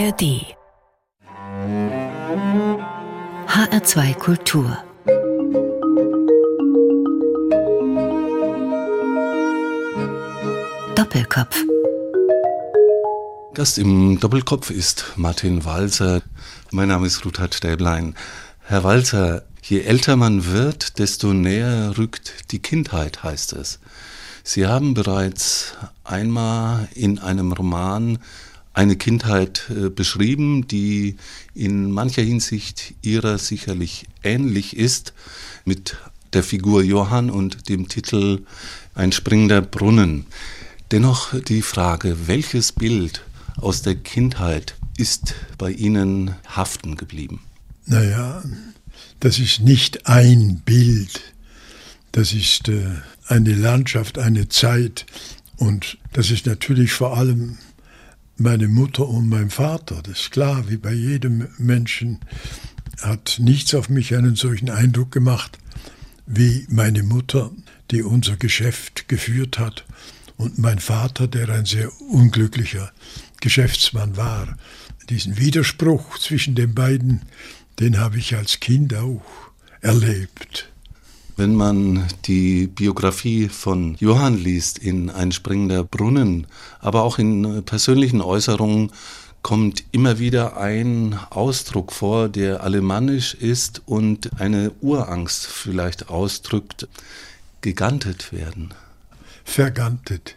ARD HR2 Kultur Doppelkopf Gast im Doppelkopf ist Martin Walser. Mein Name ist Ruthard Stäblein. Herr Walser, je älter man wird, desto näher rückt die Kindheit, heißt es. Sie haben bereits einmal in einem Roman eine Kindheit äh, beschrieben, die in mancher Hinsicht ihrer sicherlich ähnlich ist, mit der Figur Johann und dem Titel Ein springender Brunnen. Dennoch die Frage, welches Bild aus der Kindheit ist bei Ihnen haften geblieben? Naja, das ist nicht ein Bild, das ist äh, eine Landschaft, eine Zeit und das ist natürlich vor allem meine Mutter und mein Vater. Das ist klar, wie bei jedem Menschen hat nichts auf mich einen solchen Eindruck gemacht wie meine Mutter, die unser Geschäft geführt hat und mein Vater, der ein sehr unglücklicher Geschäftsmann war. Diesen Widerspruch zwischen den beiden, den habe ich als Kind auch erlebt. Wenn man die Biografie von Johann liest in Ein springender Brunnen, aber auch in persönlichen Äußerungen, kommt immer wieder ein Ausdruck vor, der alemannisch ist und eine Urangst vielleicht ausdrückt, gegantet werden. Vergantet.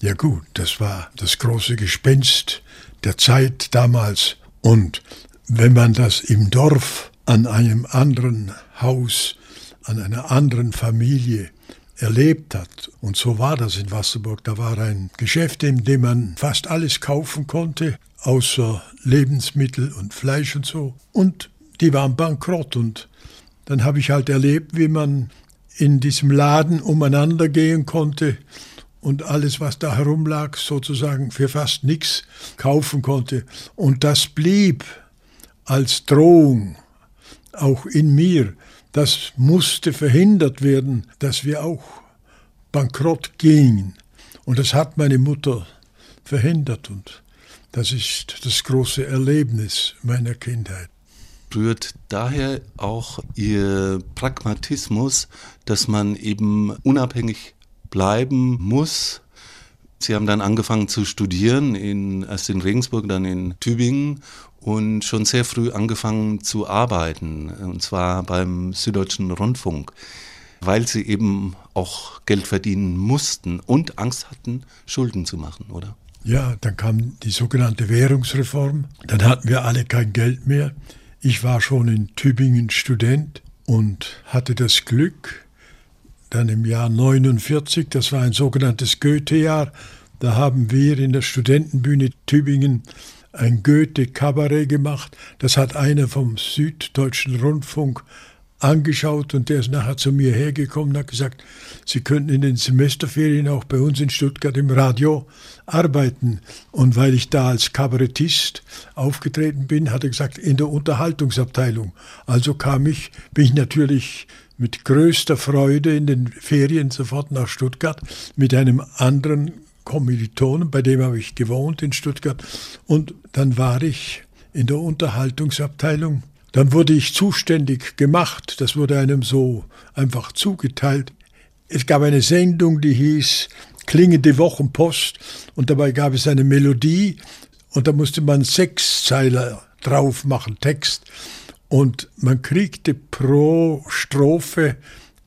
Ja gut, das war das große Gespenst der Zeit damals. Und wenn man das im Dorf an einem anderen Haus an einer anderen Familie erlebt hat. Und so war das in Wasserburg. Da war ein Geschäft, in dem man fast alles kaufen konnte, außer Lebensmittel und Fleisch und so. Und die waren bankrott. Und dann habe ich halt erlebt, wie man in diesem Laden umeinander gehen konnte und alles, was da herumlag, sozusagen für fast nichts kaufen konnte. Und das blieb als Drohung auch in mir. Das musste verhindert werden, dass wir auch bankrott gingen. Und das hat meine Mutter verhindert. Und das ist das große Erlebnis meiner Kindheit. Rührt daher auch Ihr Pragmatismus, dass man eben unabhängig bleiben muss. Sie haben dann angefangen zu studieren, in, erst in Regensburg, dann in Tübingen und schon sehr früh angefangen zu arbeiten, und zwar beim Süddeutschen Rundfunk, weil sie eben auch Geld verdienen mussten und Angst hatten, Schulden zu machen, oder? Ja, dann kam die sogenannte Währungsreform, dann hatten wir alle kein Geld mehr. Ich war schon in Tübingen Student und hatte das Glück, dann im Jahr 49, das war ein sogenanntes Goethe-Jahr, da haben wir in der Studentenbühne Tübingen ein Goethe-Kabarett gemacht. Das hat einer vom Süddeutschen Rundfunk angeschaut und der ist nachher zu mir hergekommen und hat gesagt, Sie könnten in den Semesterferien auch bei uns in Stuttgart im Radio arbeiten. Und weil ich da als Kabarettist aufgetreten bin, hat er gesagt, in der Unterhaltungsabteilung. Also kam ich, bin ich natürlich mit größter Freude in den Ferien sofort nach Stuttgart mit einem anderen Kommilitonen, bei dem habe ich gewohnt in Stuttgart. Und dann war ich in der Unterhaltungsabteilung. Dann wurde ich zuständig gemacht. Das wurde einem so einfach zugeteilt. Es gab eine Sendung, die hieß Klingende Wochenpost. Und dabei gab es eine Melodie. Und da musste man sechs Zeiler drauf machen, Text. Und man kriegte pro Strophe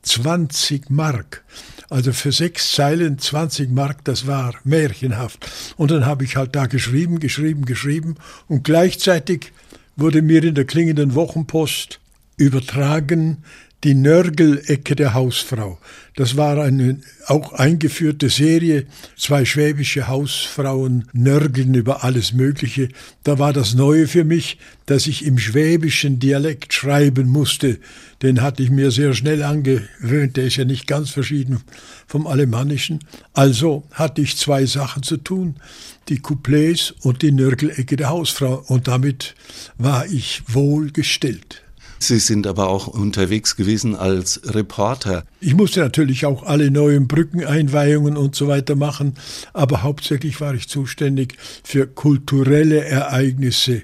20 Mark. Also für sechs Zeilen 20 Mark, das war märchenhaft. Und dann habe ich halt da geschrieben, geschrieben, geschrieben. Und gleichzeitig wurde mir in der klingenden Wochenpost übertragen, die Nörgelecke der Hausfrau. Das war eine auch eingeführte Serie. Zwei schwäbische Hausfrauen nörgeln über alles Mögliche. Da war das Neue für mich, dass ich im schwäbischen Dialekt schreiben musste. Den hatte ich mir sehr schnell angewöhnt. Der ist ja nicht ganz verschieden vom Alemannischen. Also hatte ich zwei Sachen zu tun. Die Couplets und die Nörgelecke der Hausfrau. Und damit war ich wohlgestellt. Sie sind aber auch unterwegs gewesen als Reporter. Ich musste natürlich auch alle neuen Brückeneinweihungen und so weiter machen, aber hauptsächlich war ich zuständig für kulturelle Ereignisse.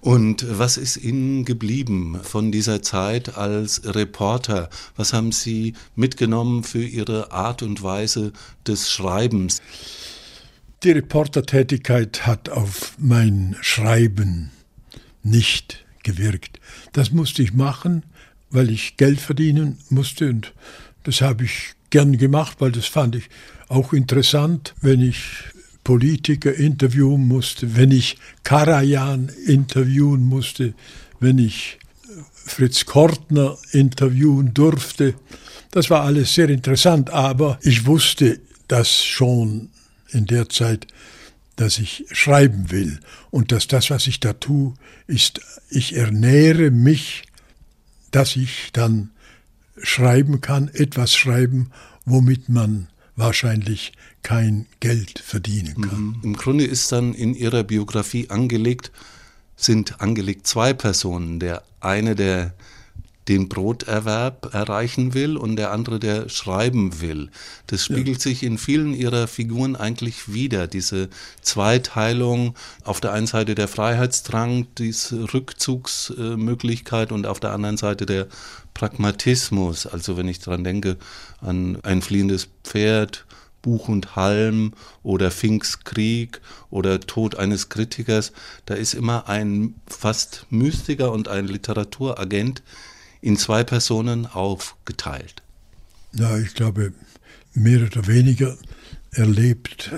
Und was ist Ihnen geblieben von dieser Zeit als Reporter? Was haben Sie mitgenommen für Ihre Art und Weise des Schreibens? Die Reportertätigkeit hat auf mein Schreiben nicht gewirkt. Das musste ich machen, weil ich Geld verdienen musste und das habe ich gern gemacht, weil das fand ich auch interessant, wenn ich Politiker interviewen musste, wenn ich Karajan interviewen musste, wenn ich Fritz Kortner interviewen durfte. Das war alles sehr interessant, aber ich wusste das schon in der Zeit, dass ich schreiben will und dass das, was ich da tue, ist, ich ernähre mich, dass ich dann schreiben kann, etwas schreiben, womit man wahrscheinlich kein Geld verdienen kann. Mhm. Im Grunde ist dann in Ihrer Biografie angelegt, sind angelegt zwei Personen. Der eine, der den Broterwerb erreichen will und der andere, der schreiben will. Das spiegelt ja. sich in vielen ihrer Figuren eigentlich wieder, diese Zweiteilung, auf der einen Seite der Freiheitsdrang, diese Rückzugsmöglichkeit und auf der anderen Seite der Pragmatismus. Also wenn ich daran denke an ein fliehendes Pferd, Buch und Halm oder Finks Krieg oder Tod eines Kritikers, da ist immer ein fast Mystiker und ein Literaturagent, in zwei Personen aufgeteilt? Ja, ich glaube, mehr oder weniger erlebt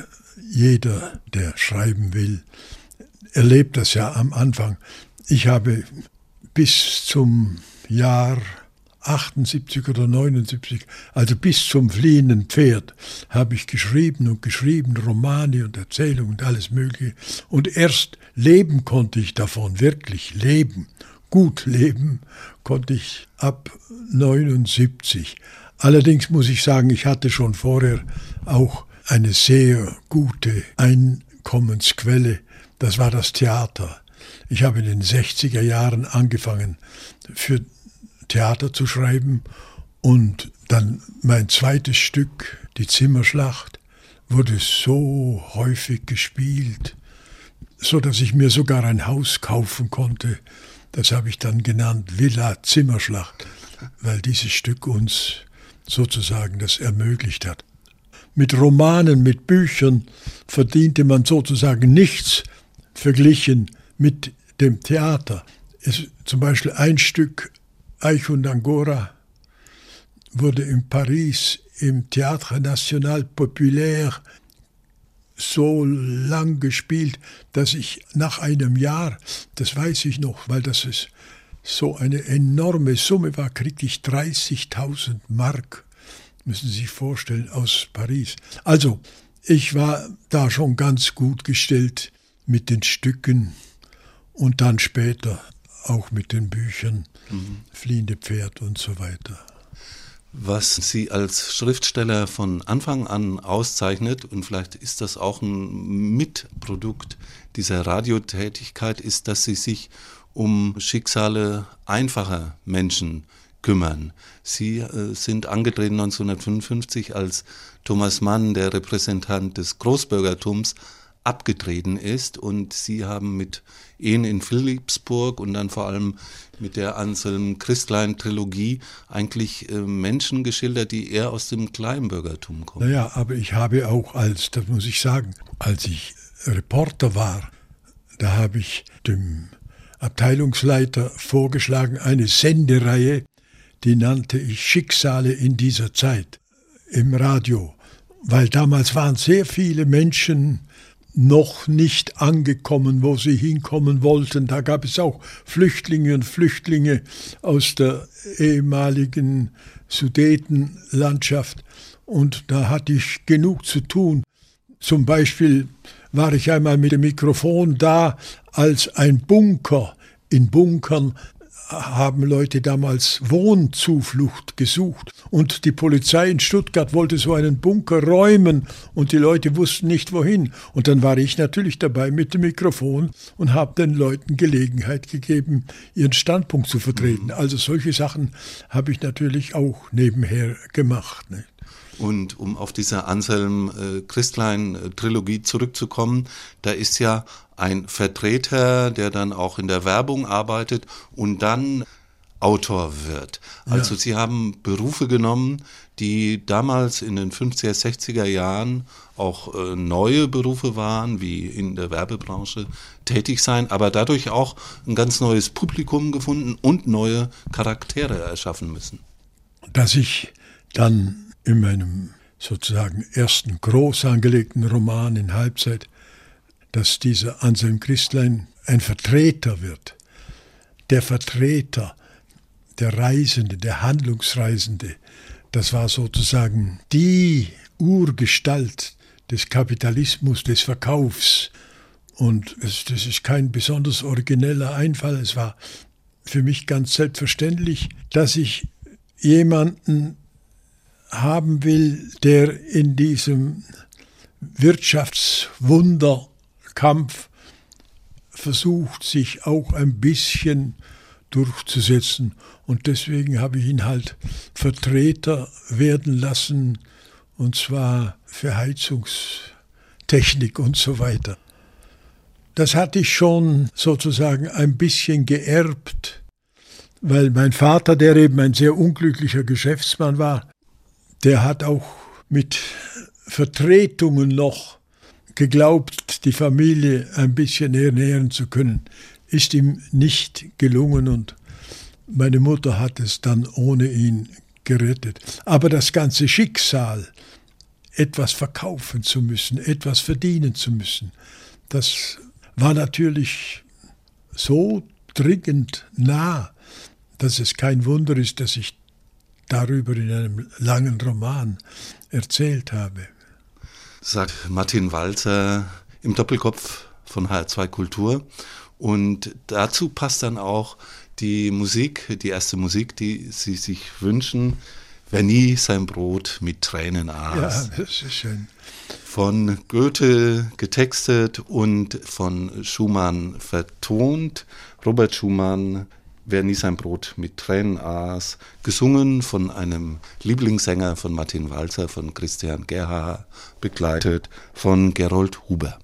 jeder, der schreiben will, erlebt das ja am Anfang. Ich habe bis zum Jahr 78 oder 79, also bis zum fliehenden Pferd, habe ich geschrieben und geschrieben, Romane und Erzählungen und alles Mögliche. Und erst leben konnte ich davon, wirklich leben gut leben konnte ich ab 79. Allerdings muss ich sagen, ich hatte schon vorher auch eine sehr gute Einkommensquelle. Das war das Theater. Ich habe in den 60er Jahren angefangen, für Theater zu schreiben und dann mein zweites Stück, die Zimmerschlacht, wurde so häufig gespielt, so dass ich mir sogar ein Haus kaufen konnte das habe ich dann genannt Villa Zimmerschlacht, weil dieses Stück uns sozusagen das ermöglicht hat. Mit Romanen, mit Büchern verdiente man sozusagen nichts verglichen mit dem Theater. Es, zum Beispiel ein Stück Eich und Angora wurde in Paris im Théâtre National Populaire so lang gespielt, dass ich nach einem Jahr, das weiß ich noch, weil das ist so eine enorme Summe war, kriegte ich 30.000 Mark, müssen Sie sich vorstellen, aus Paris. Also, ich war da schon ganz gut gestellt mit den Stücken und dann später auch mit den Büchern, mhm. Fliehende Pferd und so weiter. Was Sie als Schriftsteller von Anfang an auszeichnet, und vielleicht ist das auch ein Mitprodukt dieser Radiotätigkeit, ist, dass Sie sich um Schicksale einfacher Menschen kümmern. Sie äh, sind angetreten 1955, als Thomas Mann, der Repräsentant des Großbürgertums, abgetreten ist und Sie haben mit Ehen in Philipsburg und dann vor allem mit der Anselm Christlein Trilogie eigentlich äh, Menschen geschildert, die eher aus dem Kleinbürgertum kommen. Naja, aber ich habe auch als, das muss ich sagen, als ich Reporter war, da habe ich dem Abteilungsleiter vorgeschlagen, eine Sendereihe, die nannte ich Schicksale in dieser Zeit im Radio, weil damals waren sehr viele Menschen noch nicht angekommen, wo sie hinkommen wollten. Da gab es auch Flüchtlinge und Flüchtlinge aus der ehemaligen Sudetenlandschaft. Und da hatte ich genug zu tun. Zum Beispiel war ich einmal mit dem Mikrofon da, als ein Bunker in Bunkern haben Leute damals Wohnzuflucht gesucht. Und die Polizei in Stuttgart wollte so einen Bunker räumen und die Leute wussten nicht wohin. Und dann war ich natürlich dabei mit dem Mikrofon und habe den Leuten Gelegenheit gegeben, ihren Standpunkt zu vertreten. Mhm. Also solche Sachen habe ich natürlich auch nebenher gemacht. Nicht? Und um auf diese Anselm äh, Christlein äh, Trilogie zurückzukommen, da ist ja ein Vertreter, der dann auch in der Werbung arbeitet und dann Autor wird. Also ja. Sie haben Berufe genommen, die damals in den 50er, 60er Jahren auch äh, neue Berufe waren, wie in der Werbebranche tätig sein, aber dadurch auch ein ganz neues Publikum gefunden und neue Charaktere erschaffen müssen. Dass ich dann in meinem sozusagen ersten groß angelegten Roman in Halbzeit, dass dieser Anselm Christlein ein Vertreter wird. Der Vertreter, der Reisende, der Handlungsreisende, das war sozusagen die Urgestalt des Kapitalismus, des Verkaufs. Und es, das ist kein besonders origineller Einfall. Es war für mich ganz selbstverständlich, dass ich jemanden haben will, der in diesem Wirtschaftswunderkampf versucht, sich auch ein bisschen durchzusetzen. Und deswegen habe ich ihn halt Vertreter werden lassen, und zwar für Heizungstechnik und so weiter. Das hatte ich schon sozusagen ein bisschen geerbt, weil mein Vater, der eben ein sehr unglücklicher Geschäftsmann war, der hat auch mit Vertretungen noch geglaubt, die Familie ein bisschen ernähren zu können. Ist ihm nicht gelungen und meine Mutter hat es dann ohne ihn gerettet. Aber das ganze Schicksal, etwas verkaufen zu müssen, etwas verdienen zu müssen, das war natürlich so dringend nah, dass es kein Wunder ist, dass ich darüber in einem langen Roman erzählt habe. Sagt Martin Walzer im Doppelkopf von HR2 Kultur. Und dazu passt dann auch die Musik, die erste Musik, die Sie sich wünschen, Wer nie sein Brot mit Tränen aß. Ja, das ist schön. Von Goethe getextet und von Schumann vertont. Robert Schumann Wer nie sein Brot mit Tränen aß, gesungen von einem Lieblingssänger von Martin Walzer, von Christian Gerha, begleitet von Gerold Huber.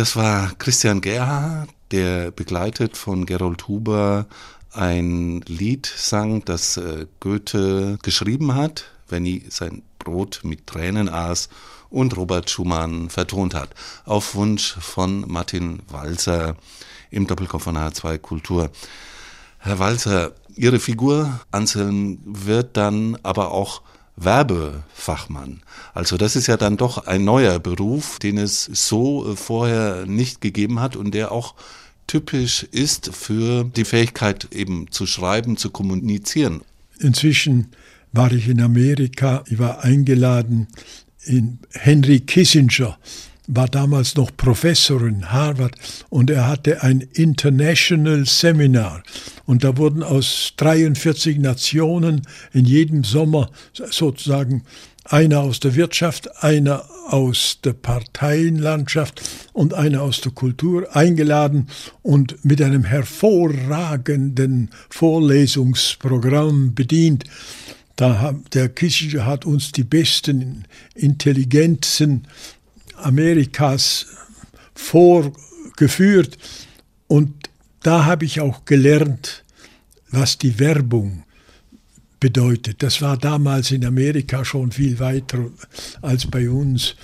Das war Christian Gerhard, der begleitet von Gerold Huber ein Lied sang, das äh, Goethe geschrieben hat, wenn er sein Brot mit Tränen aß und Robert Schumann vertont hat, auf Wunsch von Martin Walzer im Doppelkopf von H2 Kultur. Herr Walzer, Ihre Figur, Anselm, wird dann aber auch Werbefachmann. Also das ist ja dann doch ein neuer Beruf, den es so vorher nicht gegeben hat und der auch typisch ist für die Fähigkeit eben zu schreiben, zu kommunizieren. Inzwischen war ich in Amerika, ich war eingeladen in Henry Kissinger, war damals noch Professor in Harvard und er hatte ein International Seminar und da wurden aus 43 Nationen in jedem Sommer sozusagen einer aus der Wirtschaft, einer aus der Parteienlandschaft und einer aus der Kultur eingeladen und mit einem hervorragenden Vorlesungsprogramm bedient. Da, der Kissinger hat uns die besten Intelligenzen Amerikas vorgeführt und da habe ich auch gelernt, was die Werbung bedeutet. Das war damals in Amerika schon viel weiter als bei uns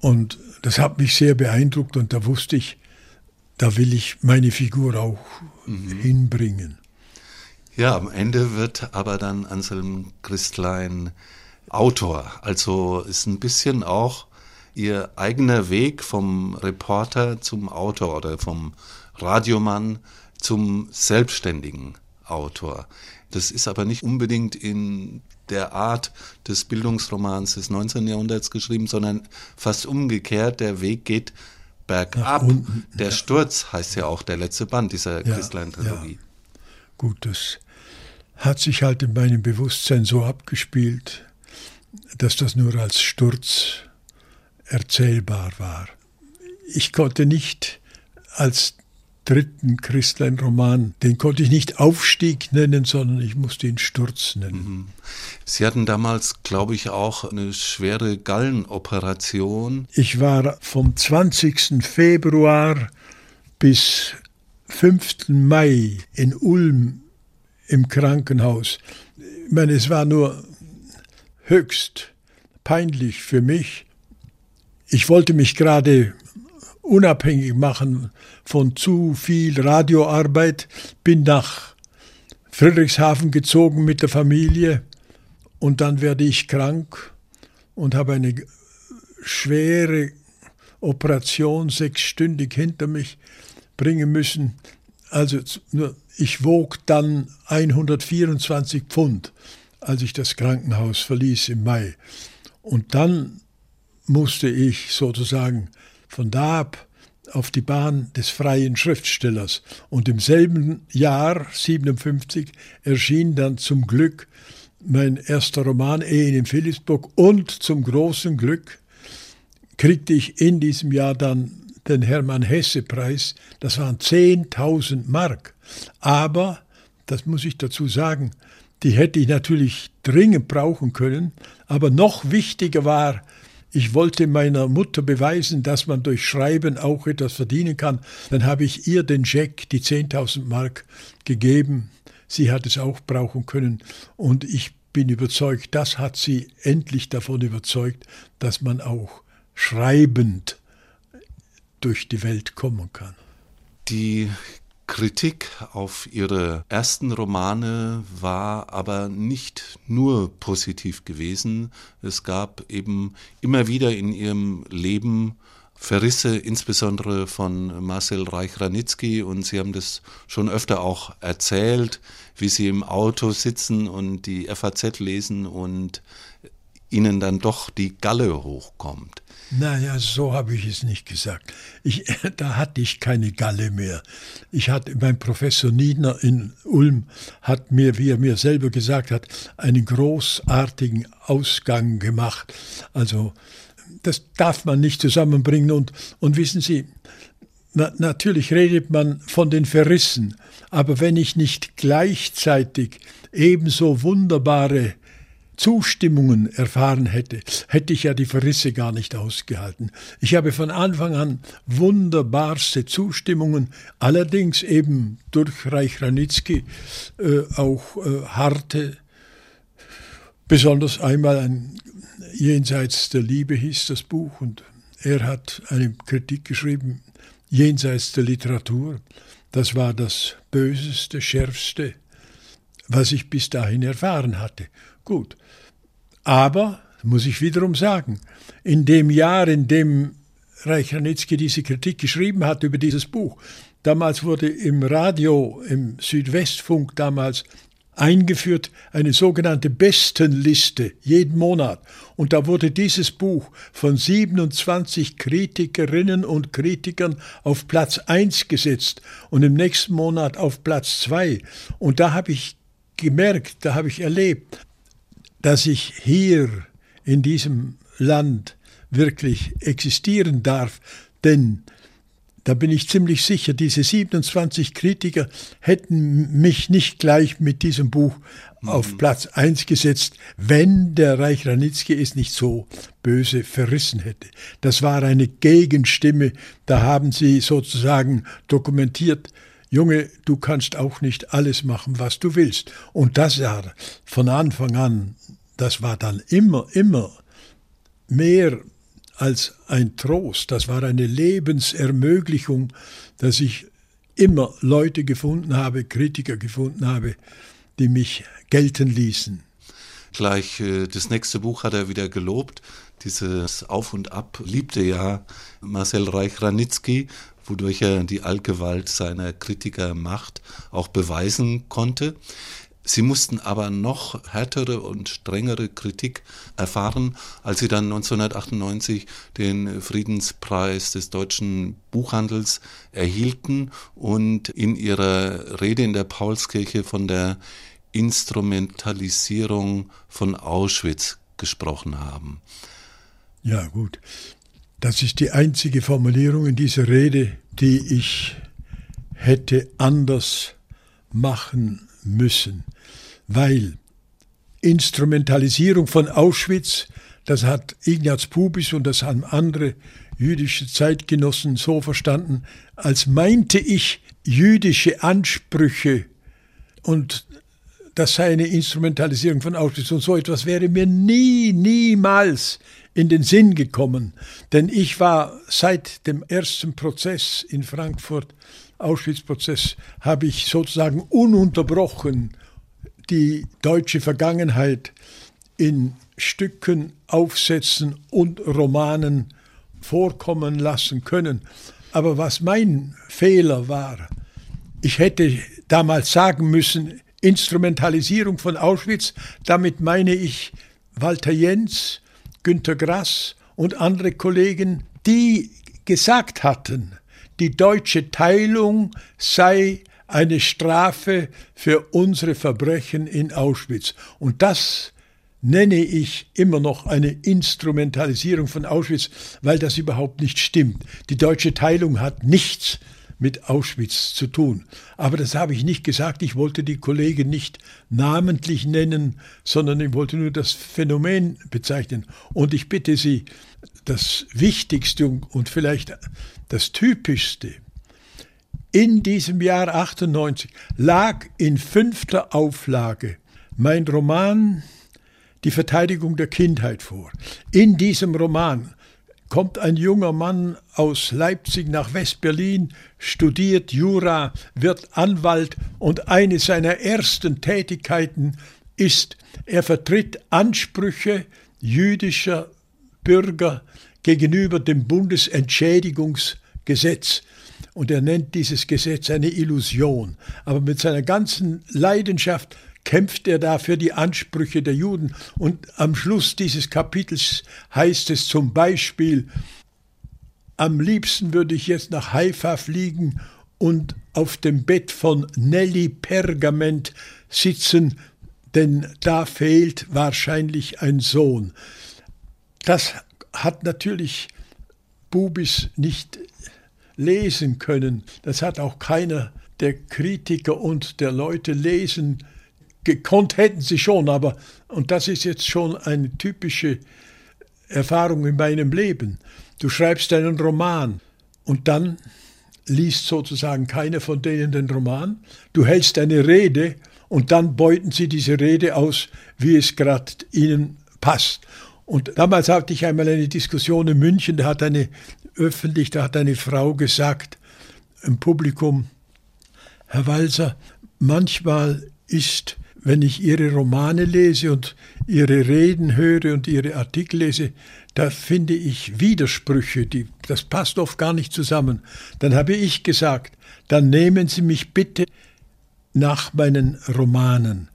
und das hat mich sehr beeindruckt und da wusste ich, da will ich meine Figur auch mhm. hinbringen. Ja, am Ende wird aber dann Anselm Christlein Autor. Also ist ein bisschen auch ihr eigener Weg vom Reporter zum Autor oder vom Radiomann zum selbstständigen Autor. Das ist aber nicht unbedingt in der Art des Bildungsromans des 19. Jahrhunderts geschrieben, sondern fast umgekehrt. Der Weg geht bergab. Der Sturz heißt ja auch der letzte Band dieser ja, Christlein-Trilogie. Ja. Gut, das hat sich halt in meinem Bewusstsein so abgespielt, dass das nur als Sturz erzählbar war. Ich konnte nicht als dritten Christlein-Roman, den konnte ich nicht Aufstieg nennen, sondern ich musste ihn Sturz nennen. Mhm. Sie hatten damals, glaube ich, auch eine schwere Gallenoperation. Ich war vom 20. Februar bis 5. Mai in Ulm im Krankenhaus. Ich meine, es war nur höchst peinlich für mich. Ich wollte mich gerade unabhängig machen von zu viel Radioarbeit, bin nach Friedrichshafen gezogen mit der Familie und dann werde ich krank und habe eine schwere Operation sechsstündig hinter mich bringen müssen. Also ich wog dann 124 Pfund, als ich das Krankenhaus verließ im Mai. Und dann musste ich sozusagen von da ab auf die Bahn des freien Schriftstellers. Und im selben Jahr, 57, erschien dann zum Glück mein erster Roman Ehen in Philipsburg und zum großen Glück kriegte ich in diesem Jahr dann den Hermann Hesse Preis. Das waren 10.000 Mark. Aber, das muss ich dazu sagen, die hätte ich natürlich dringend brauchen können. Aber noch wichtiger war, ich wollte meiner Mutter beweisen, dass man durch Schreiben auch etwas verdienen kann. Dann habe ich ihr den Scheck, die 10.000 Mark, gegeben. Sie hat es auch brauchen können. Und ich bin überzeugt, das hat sie endlich davon überzeugt, dass man auch schreibend durch die Welt kommen kann. Die Kritik auf ihre ersten Romane war aber nicht nur positiv gewesen. Es gab eben immer wieder in ihrem Leben Verrisse, insbesondere von Marcel Reich-Ranitzky. Und Sie haben das schon öfter auch erzählt, wie Sie im Auto sitzen und die FAZ lesen und Ihnen dann doch die Galle hochkommt. Naja, so habe ich es nicht gesagt. Ich, da hatte ich keine Galle mehr. Ich hatte, mein Professor Niedner in Ulm hat mir, wie er mir selber gesagt hat, einen großartigen Ausgang gemacht. Also, das darf man nicht zusammenbringen. Und, und wissen Sie, na, natürlich redet man von den Verrissen, aber wenn ich nicht gleichzeitig ebenso wunderbare Zustimmungen erfahren hätte, hätte ich ja die Verrisse gar nicht ausgehalten. Ich habe von Anfang an wunderbarste Zustimmungen, allerdings eben durch Reich Ranitzky äh, auch äh, harte, besonders einmal ein Jenseits der Liebe hieß das Buch und er hat eine Kritik geschrieben, Jenseits der Literatur. Das war das Böseste, Schärfste, was ich bis dahin erfahren hatte. Gut. Aber, muss ich wiederum sagen, in dem Jahr, in dem Reich Ranitzky diese Kritik geschrieben hat über dieses Buch, damals wurde im Radio, im Südwestfunk damals eingeführt eine sogenannte Bestenliste jeden Monat. Und da wurde dieses Buch von 27 Kritikerinnen und Kritikern auf Platz 1 gesetzt und im nächsten Monat auf Platz 2. Und da habe ich gemerkt, da habe ich erlebt, dass ich hier in diesem Land wirklich existieren darf, denn da bin ich ziemlich sicher, diese 27 Kritiker hätten mich nicht gleich mit diesem Buch mhm. auf Platz 1 gesetzt, wenn der Reich Ranitzky es nicht so böse verrissen hätte. Das war eine Gegenstimme, da haben sie sozusagen dokumentiert, Junge, du kannst auch nicht alles machen, was du willst. Und das war von Anfang an, das war dann immer, immer mehr als ein Trost, das war eine Lebensermöglichung, dass ich immer Leute gefunden habe, Kritiker gefunden habe, die mich gelten ließen. Gleich äh, das nächste Buch hat er wieder gelobt. Dieses Auf und Ab liebte ja Marcel Reich-Ranitzky, wodurch er die Allgewalt seiner Kritikermacht auch beweisen konnte. Sie mussten aber noch härtere und strengere Kritik erfahren, als sie dann 1998 den Friedenspreis des deutschen Buchhandels erhielten und in ihrer Rede in der Paulskirche von der Instrumentalisierung von Auschwitz gesprochen haben. Ja, gut. Das ist die einzige Formulierung in dieser Rede, die ich hätte anders machen müssen weil Instrumentalisierung von Auschwitz, das hat Ignaz Pubis und das haben andere jüdische Zeitgenossen so verstanden, als meinte ich jüdische Ansprüche und das sei eine Instrumentalisierung von Auschwitz und so etwas wäre mir nie, niemals in den Sinn gekommen. Denn ich war seit dem ersten Prozess in Frankfurt, Auschwitz-Prozess, habe ich sozusagen ununterbrochen die deutsche Vergangenheit in Stücken, Aufsätzen und Romanen vorkommen lassen können. Aber was mein Fehler war, ich hätte damals sagen müssen, Instrumentalisierung von Auschwitz, damit meine ich Walter Jens, Günter Grass und andere Kollegen, die gesagt hatten, die deutsche Teilung sei eine Strafe für unsere Verbrechen in Auschwitz. Und das nenne ich immer noch eine Instrumentalisierung von Auschwitz, weil das überhaupt nicht stimmt. Die deutsche Teilung hat nichts mit Auschwitz zu tun. Aber das habe ich nicht gesagt. Ich wollte die Kollegen nicht namentlich nennen, sondern ich wollte nur das Phänomen bezeichnen. Und ich bitte Sie, das Wichtigste und vielleicht das Typischste in diesem Jahr 98 lag in fünfter Auflage mein Roman Die Verteidigung der Kindheit vor. In diesem Roman kommt ein junger Mann aus Leipzig nach West-Berlin, studiert Jura, wird Anwalt und eine seiner ersten Tätigkeiten ist, er vertritt Ansprüche jüdischer Bürger gegenüber dem Bundesentschädigungsgesetz und er nennt dieses Gesetz eine Illusion. Aber mit seiner ganzen Leidenschaft kämpft er da für die Ansprüche der Juden. Und am Schluss dieses Kapitels heißt es zum Beispiel, am liebsten würde ich jetzt nach Haifa fliegen und auf dem Bett von Nelly Pergament sitzen, denn da fehlt wahrscheinlich ein Sohn. Das hat natürlich Bubis nicht lesen können. Das hat auch keiner der Kritiker und der Leute lesen gekonnt hätten sie schon, aber Und das ist jetzt schon eine typische Erfahrung in meinem Leben. Du schreibst einen Roman und dann liest sozusagen keiner von denen den Roman. Du hältst eine Rede und dann beuten sie diese Rede aus, wie es gerade ihnen passt. Und damals hatte ich einmal eine Diskussion in München, da hat eine öffentlich, da hat eine Frau gesagt im Publikum, Herr Walser, manchmal ist, wenn ich Ihre Romane lese und Ihre Reden höre und Ihre Artikel lese, da finde ich Widersprüche, die, das passt oft gar nicht zusammen. Dann habe ich gesagt, dann nehmen Sie mich bitte nach meinen Romanen.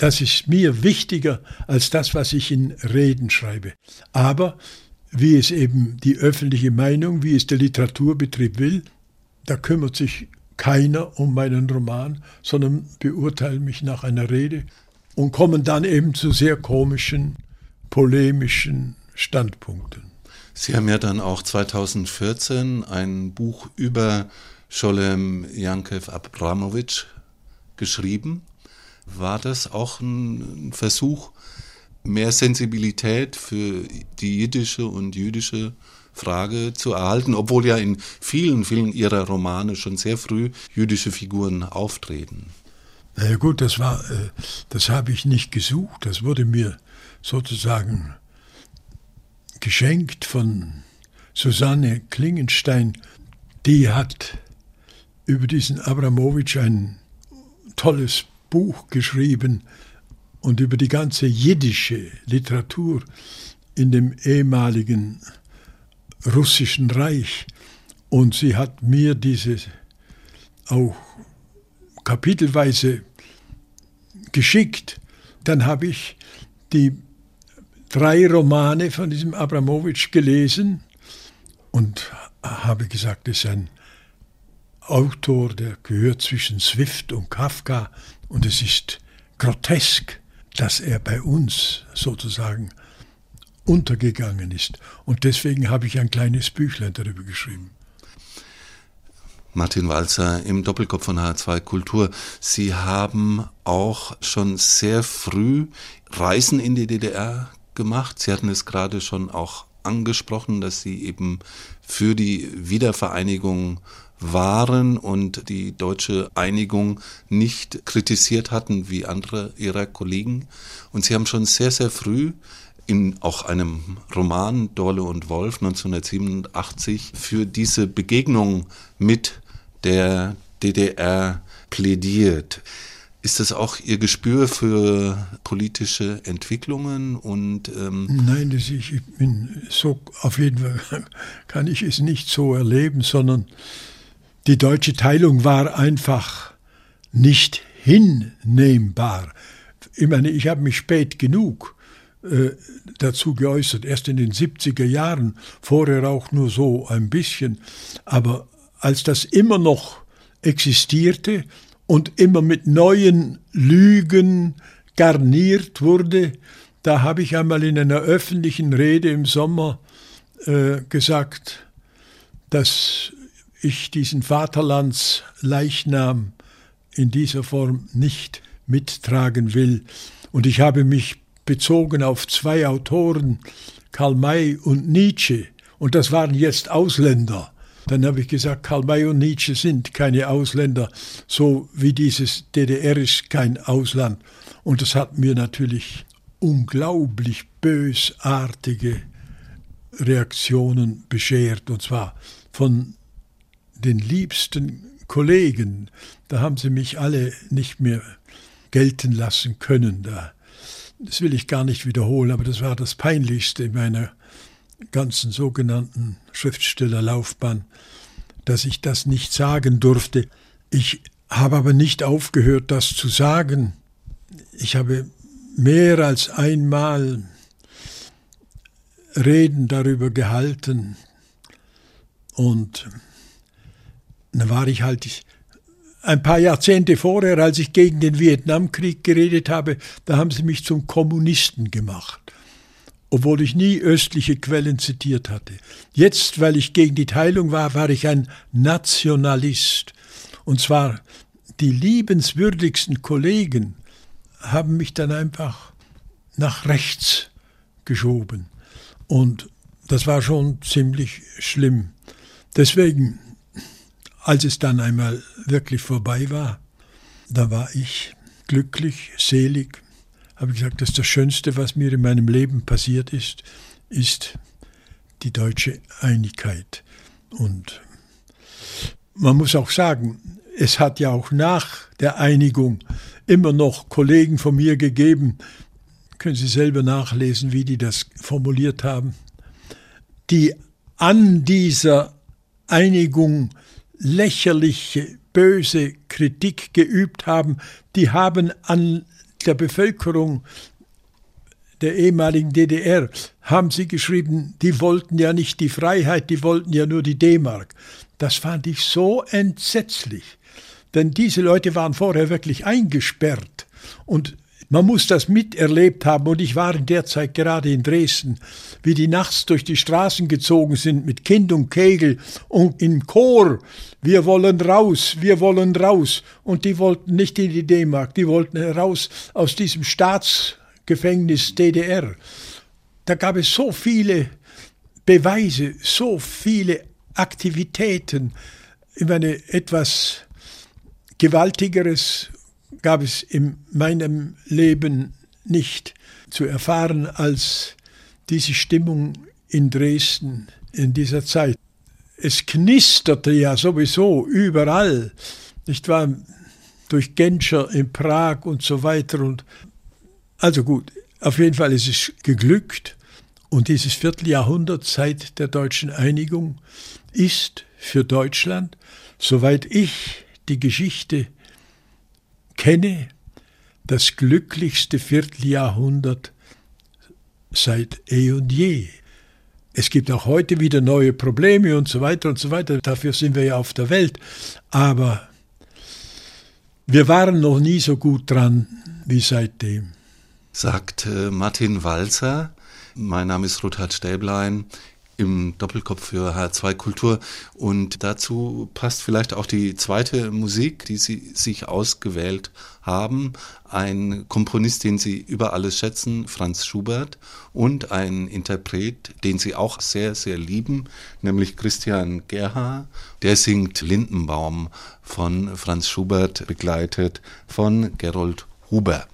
Das ist mir wichtiger als das, was ich in Reden schreibe. Aber wie es eben die öffentliche Meinung, wie es der Literaturbetrieb will, da kümmert sich keiner um meinen Roman, sondern beurteilen mich nach einer Rede und kommen dann eben zu sehr komischen, polemischen Standpunkten. Sie haben ja dann auch 2014 ein Buch über Scholem Jankev Abramowitsch geschrieben. War das auch ein Versuch, mehr Sensibilität für die jiddische und jüdische Frage zu erhalten, obwohl ja in vielen, vielen ihrer Romane schon sehr früh jüdische Figuren auftreten? Na ja gut, das war, äh, das habe ich nicht gesucht. Das wurde mir sozusagen geschenkt von Susanne Klingenstein. Die hat über diesen Abramowitsch ein tolles Buch geschrieben und über die ganze jiddische Literatur in dem ehemaligen russischen Reich. Und sie hat mir diese auch kapitelweise geschickt. Dann habe ich die drei Romane von diesem Abramowitsch gelesen und habe gesagt, das ist ein Autor, der gehört zwischen Swift und Kafka und es ist grotesk, dass er bei uns sozusagen untergegangen ist. Und deswegen habe ich ein kleines Büchlein darüber geschrieben. Martin Walzer im Doppelkopf von H2 Kultur. Sie haben auch schon sehr früh Reisen in die DDR gemacht. Sie hatten es gerade schon auch angesprochen, dass Sie eben für die Wiedervereinigung waren und die deutsche Einigung nicht kritisiert hatten wie andere ihrer Kollegen. Und Sie haben schon sehr, sehr früh in auch einem Roman Dorle und Wolf 1987 für diese Begegnung mit der DDR plädiert. Ist das auch Ihr Gespür für politische Entwicklungen und ähm Nein, das ich, ich bin so auf jeden Fall kann ich es nicht so erleben, sondern die deutsche Teilung war einfach nicht hinnehmbar. Ich meine, ich habe mich spät genug äh, dazu geäußert, erst in den 70er Jahren, vorher auch nur so ein bisschen. Aber als das immer noch existierte und immer mit neuen Lügen garniert wurde, da habe ich einmal in einer öffentlichen Rede im Sommer äh, gesagt, dass ich diesen Vaterlandsleichnam in dieser Form nicht mittragen will. Und ich habe mich bezogen auf zwei Autoren, Karl May und Nietzsche, und das waren jetzt Ausländer. Dann habe ich gesagt, Karl May und Nietzsche sind keine Ausländer, so wie dieses DDR ist kein Ausland. Und das hat mir natürlich unglaublich bösartige Reaktionen beschert, und zwar von den liebsten Kollegen. Da haben sie mich alle nicht mehr gelten lassen können. Da das will ich gar nicht wiederholen, aber das war das Peinlichste in meiner ganzen sogenannten Schriftstellerlaufbahn, dass ich das nicht sagen durfte. Ich habe aber nicht aufgehört, das zu sagen. Ich habe mehr als einmal Reden darüber gehalten und da war ich halt ein paar Jahrzehnte vorher, als ich gegen den Vietnamkrieg geredet habe, da haben sie mich zum Kommunisten gemacht, obwohl ich nie östliche Quellen zitiert hatte. Jetzt, weil ich gegen die Teilung war, war ich ein Nationalist. Und zwar die liebenswürdigsten Kollegen haben mich dann einfach nach rechts geschoben. Und das war schon ziemlich schlimm. Deswegen, als es dann einmal wirklich vorbei war, da war ich glücklich, selig, habe gesagt, dass das Schönste, was mir in meinem Leben passiert ist, ist die deutsche Einigkeit. Und man muss auch sagen, es hat ja auch nach der Einigung immer noch Kollegen von mir gegeben, können Sie selber nachlesen, wie die das formuliert haben, die an dieser Einigung lächerliche, böse Kritik geübt haben, die haben an der Bevölkerung der ehemaligen DDR, haben sie geschrieben, die wollten ja nicht die Freiheit, die wollten ja nur die D-Mark. Das fand ich so entsetzlich, denn diese Leute waren vorher wirklich eingesperrt und man muss das miterlebt haben und ich war in der Zeit gerade in Dresden, wie die nachts durch die Straßen gezogen sind mit Kind und Kegel und im Chor. Wir wollen raus, wir wollen raus. Und die wollten nicht in die D-Mark, die wollten raus aus diesem Staatsgefängnis DDR. Da gab es so viele Beweise, so viele Aktivitäten. Ich meine, etwas Gewaltigeres gab es in meinem Leben nicht zu erfahren als diese Stimmung in Dresden in dieser Zeit. Es knisterte ja sowieso überall, nicht wahr? Durch Genscher in Prag und so weiter. Und also gut, auf jeden Fall ist es geglückt. Und dieses Vierteljahrhundert seit der deutschen Einigung ist für Deutschland, soweit ich die Geschichte kenne das glücklichste Vierteljahrhundert seit eh und je. Es gibt auch heute wieder neue Probleme und so weiter und so weiter. Dafür sind wir ja auf der Welt. Aber wir waren noch nie so gut dran wie seitdem. Sagt äh, Martin Walzer. Mein Name ist Ruthard Stäblein im Doppelkopf für H2 Kultur. Und dazu passt vielleicht auch die zweite Musik, die Sie sich ausgewählt haben. Ein Komponist, den Sie über alles schätzen, Franz Schubert, und ein Interpret, den Sie auch sehr, sehr lieben, nämlich Christian Gerha. Der singt Lindenbaum von Franz Schubert, begleitet von Gerold Huber.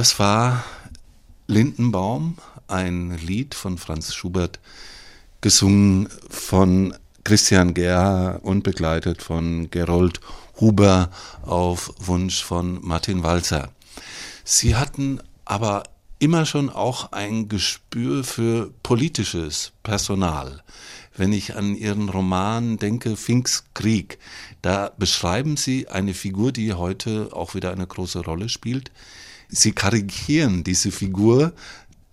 Das war Lindenbaum, ein Lied von Franz Schubert, gesungen von Christian Gerha und begleitet von Gerold Huber auf Wunsch von Martin Walzer. Sie hatten aber immer schon auch ein Gespür für politisches Personal. Wenn ich an Ihren Roman denke, Finks Krieg, da beschreiben Sie eine Figur, die heute auch wieder eine große Rolle spielt, Sie karikieren diese Figur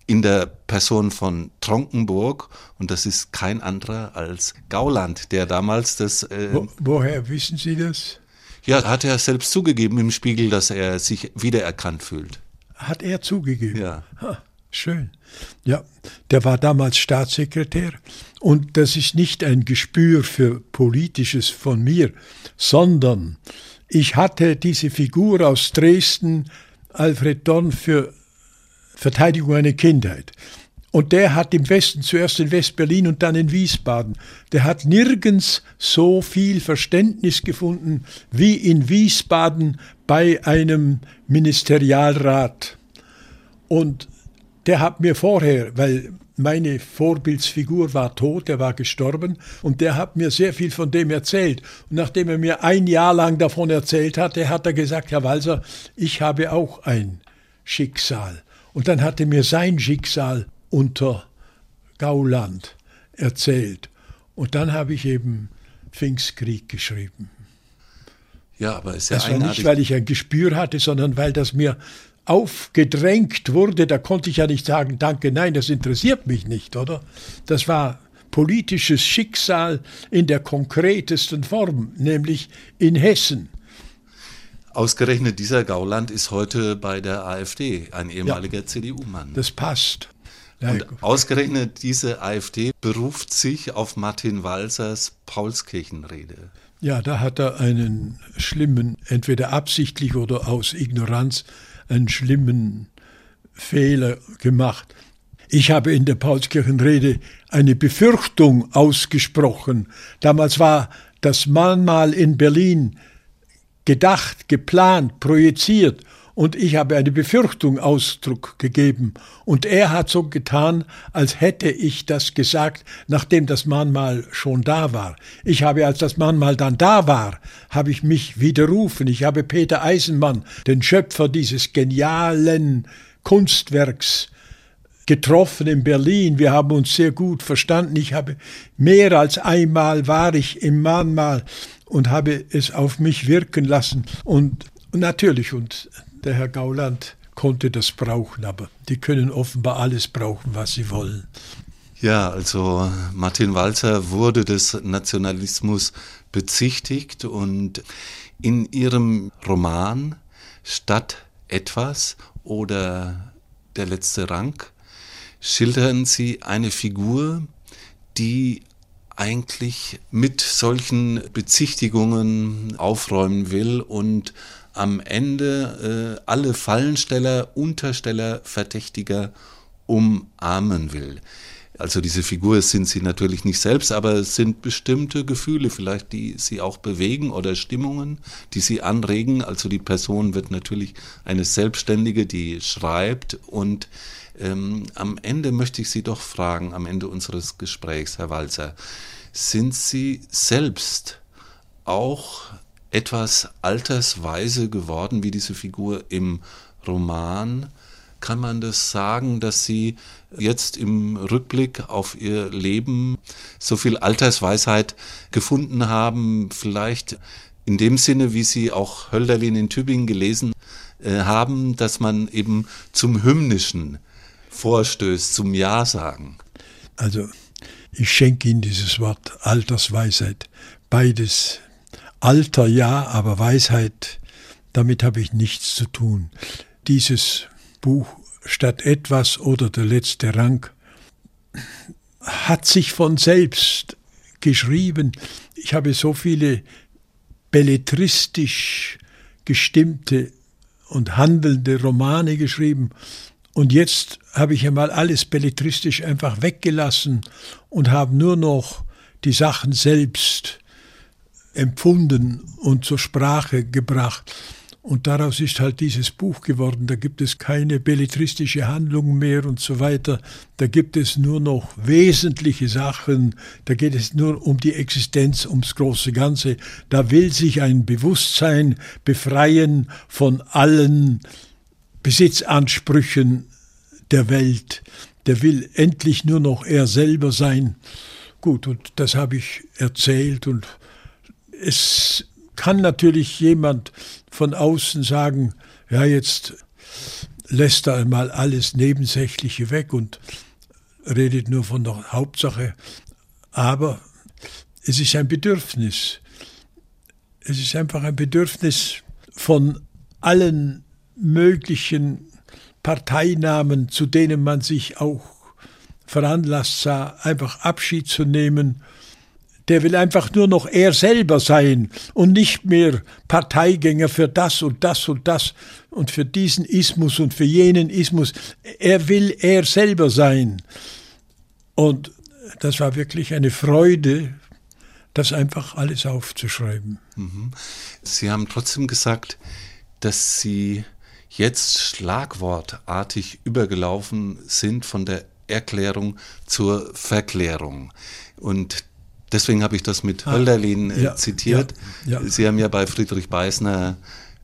in der Person von Tronkenburg und das ist kein anderer als Gauland, der damals das. Äh, Wo, woher wissen Sie das? Ja, hat er selbst zugegeben im Spiegel, dass er sich wiedererkannt fühlt. Hat er zugegeben? Ja. Ha, schön. Ja, der war damals Staatssekretär und das ist nicht ein Gespür für Politisches von mir, sondern ich hatte diese Figur aus Dresden Alfred Dorn für Verteidigung einer Kindheit. Und der hat im Westen, zuerst in West-Berlin und dann in Wiesbaden, der hat nirgends so viel Verständnis gefunden wie in Wiesbaden bei einem Ministerialrat. Und der hat mir vorher, weil meine Vorbildsfigur war tot, er war gestorben und der hat mir sehr viel von dem erzählt. Und nachdem er mir ein Jahr lang davon erzählt hatte, hat er gesagt, Herr Walser, ich habe auch ein Schicksal. Und dann hat er mir sein Schicksal unter Gauland erzählt. Und dann habe ich eben Pfingstkrieg geschrieben. Ja, aber ist ja das war nicht, weil ich ein Gespür hatte, sondern weil das mir aufgedrängt wurde, da konnte ich ja nicht sagen, danke, nein, das interessiert mich nicht, oder? Das war politisches Schicksal in der konkretesten Form, nämlich in Hessen. Ausgerechnet dieser Gauland ist heute bei der AfD, ein ehemaliger ja, CDU-Mann. Das passt. Und ausgerechnet diese AfD beruft sich auf Martin Walsers Paulskirchenrede. Ja, da hat er einen schlimmen, entweder absichtlich oder aus Ignoranz, einen schlimmen Fehler gemacht. Ich habe in der Paulskirchenrede eine Befürchtung ausgesprochen. Damals war das Mahnmal in Berlin gedacht, geplant, projiziert und ich habe eine Befürchtung Ausdruck gegeben. Und er hat so getan, als hätte ich das gesagt, nachdem das Mahnmal schon da war. Ich habe, als das Mahnmal dann da war, habe ich mich widerrufen. Ich habe Peter Eisenmann, den Schöpfer dieses genialen Kunstwerks, getroffen in Berlin. Wir haben uns sehr gut verstanden. Ich habe mehr als einmal war ich im Mahnmal und habe es auf mich wirken lassen. Und, natürlich, und der Herr Gauland konnte das brauchen, aber die können offenbar alles brauchen, was sie wollen. Ja, also Martin Walzer wurde des Nationalismus bezichtigt und in ihrem Roman Stadt etwas oder Der letzte Rang schildern sie eine Figur, die eigentlich mit solchen Bezichtigungen aufräumen will und am Ende äh, alle Fallensteller, Untersteller, Verdächtiger umarmen will. Also diese Figur sind sie natürlich nicht selbst, aber es sind bestimmte Gefühle vielleicht, die sie auch bewegen oder Stimmungen, die sie anregen. Also die Person wird natürlich eine Selbstständige, die schreibt. Und ähm, am Ende möchte ich Sie doch fragen, am Ende unseres Gesprächs, Herr Walzer, sind Sie selbst auch etwas altersweise geworden wie diese Figur im Roman. Kann man das sagen, dass Sie jetzt im Rückblick auf Ihr Leben so viel Altersweisheit gefunden haben, vielleicht in dem Sinne, wie Sie auch Hölderlin in Tübingen gelesen äh, haben, dass man eben zum Hymnischen vorstößt, zum Ja sagen? Also, ich schenke Ihnen dieses Wort Altersweisheit. Beides Alter ja, aber Weisheit, damit habe ich nichts zu tun. Dieses Buch statt etwas oder der letzte Rang hat sich von selbst geschrieben. Ich habe so viele belletristisch gestimmte und handelnde Romane geschrieben. Und jetzt habe ich einmal alles belletristisch einfach weggelassen und habe nur noch die Sachen selbst empfunden und zur Sprache gebracht. Und daraus ist halt dieses Buch geworden. Da gibt es keine belletristische Handlung mehr und so weiter. Da gibt es nur noch wesentliche Sachen. Da geht es nur um die Existenz, ums große Ganze. Da will sich ein Bewusstsein befreien von allen Besitzansprüchen der Welt. Der will endlich nur noch er selber sein. Gut, und das habe ich erzählt und es kann natürlich jemand von außen sagen, ja, jetzt lässt er einmal alles Nebensächliche weg und redet nur von der Hauptsache. Aber es ist ein Bedürfnis. Es ist einfach ein Bedürfnis von allen möglichen Parteinamen, zu denen man sich auch veranlasst sah, einfach Abschied zu nehmen der will einfach nur noch er selber sein und nicht mehr Parteigänger für das und das und das und für diesen Ismus und für jenen Ismus. Er will er selber sein. Und das war wirklich eine Freude, das einfach alles aufzuschreiben. Mhm. Sie haben trotzdem gesagt, dass Sie jetzt schlagwortartig übergelaufen sind von der Erklärung zur Verklärung. Und Deswegen habe ich das mit ah, Hölderlin äh, ja, zitiert. Ja, ja. Sie haben ja bei Friedrich Beißner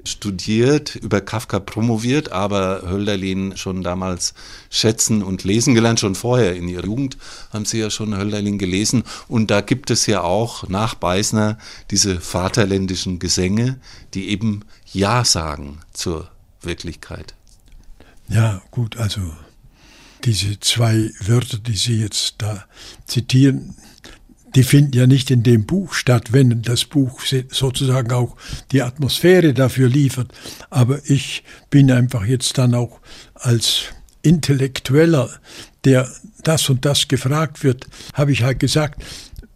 studiert, über Kafka promoviert, aber Hölderlin schon damals schätzen und lesen gelernt. Schon vorher in ihrer Jugend haben sie ja schon Hölderlin gelesen. Und da gibt es ja auch nach Beißner diese vaterländischen Gesänge, die eben Ja sagen zur Wirklichkeit. Ja, gut, also diese zwei Wörter, die Sie jetzt da zitieren, die finden ja nicht in dem Buch statt, wenn das Buch sozusagen auch die Atmosphäre dafür liefert. Aber ich bin einfach jetzt dann auch als Intellektueller, der das und das gefragt wird, habe ich halt gesagt,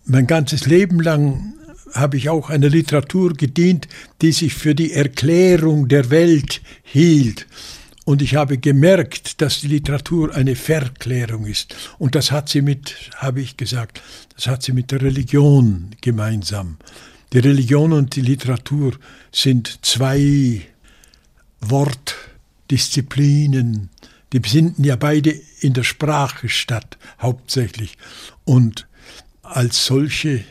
mein ganzes Leben lang habe ich auch einer Literatur gedient, die sich für die Erklärung der Welt hielt. Und ich habe gemerkt, dass die Literatur eine Verklärung ist. Und das hat sie mit, habe ich gesagt, das hat sie mit der Religion gemeinsam. Die Religion und die Literatur sind zwei Wortdisziplinen, die finden ja beide in der Sprache statt, hauptsächlich. Und als solche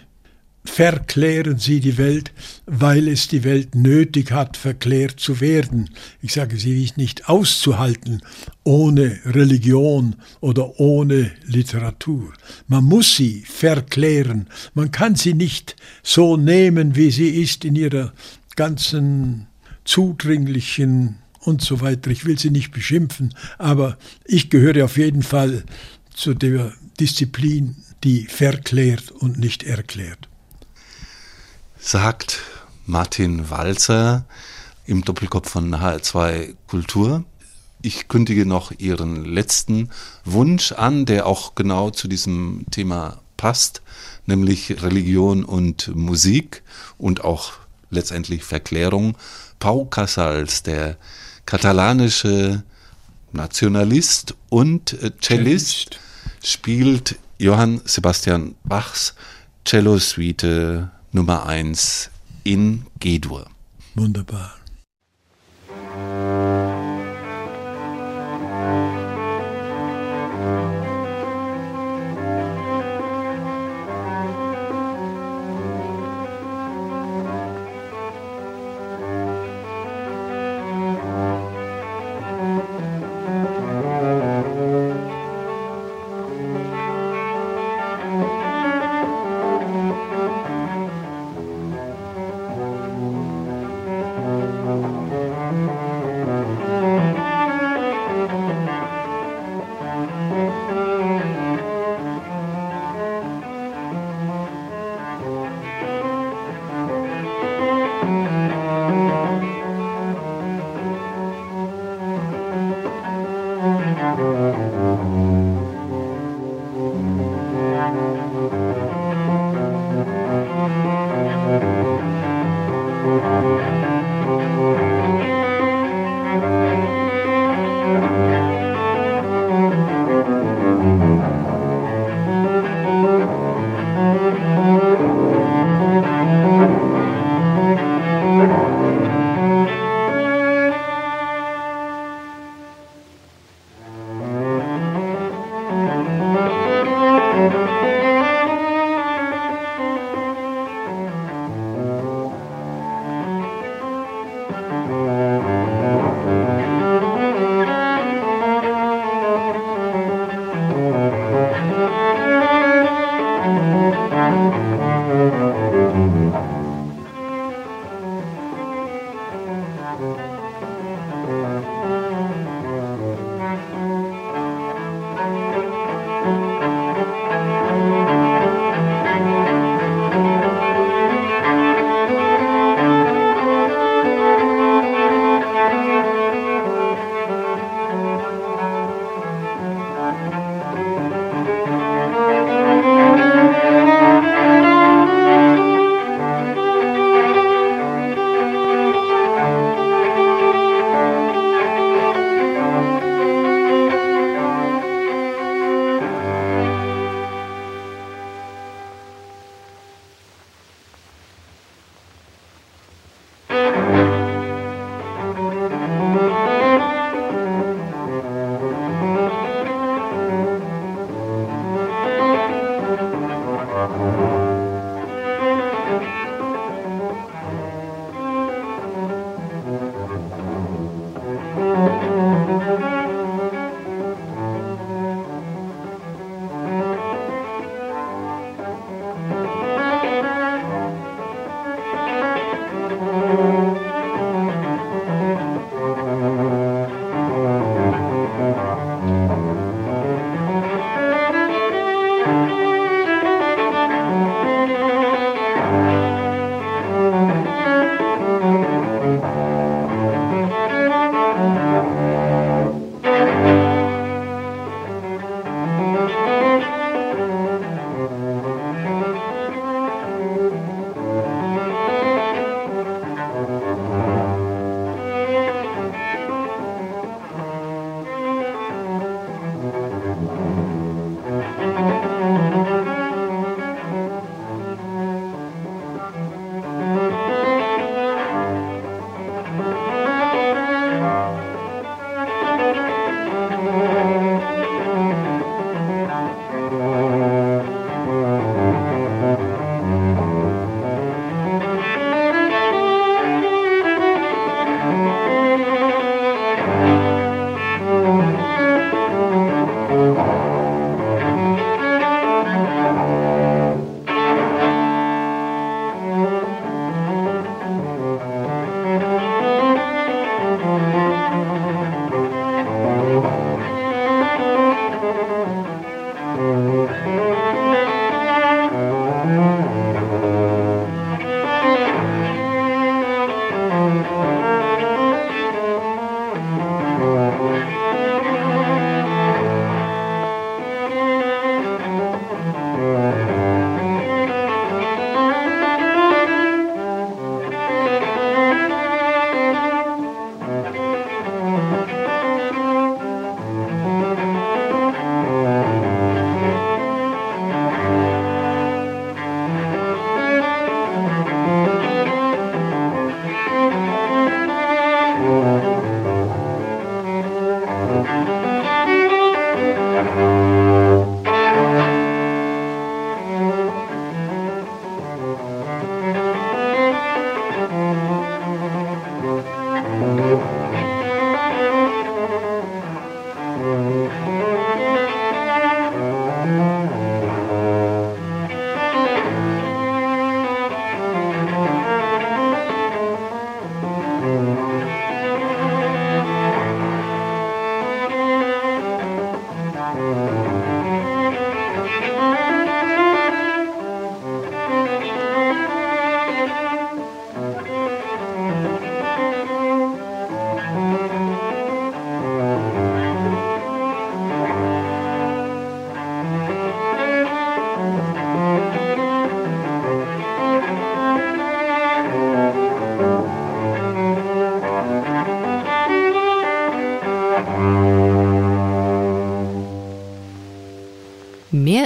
verklären sie die Welt, weil es die Welt nötig hat, verklärt zu werden. Ich sage, sie ist nicht auszuhalten ohne Religion oder ohne Literatur. Man muss sie verklären. Man kann sie nicht so nehmen, wie sie ist in ihrer ganzen zudringlichen und so weiter. Ich will sie nicht beschimpfen, aber ich gehöre auf jeden Fall zu der Disziplin, die verklärt und nicht erklärt. Sagt Martin Walzer im Doppelkopf von HR2 Kultur. Ich kündige noch Ihren letzten Wunsch an, der auch genau zu diesem Thema passt, nämlich Religion und Musik und auch letztendlich Verklärung. Pau Casals, der katalanische Nationalist und äh, Cellist, spielt Johann Sebastian Bachs Cello-Suite Nummer 1 in G-Dur. Wunderbar.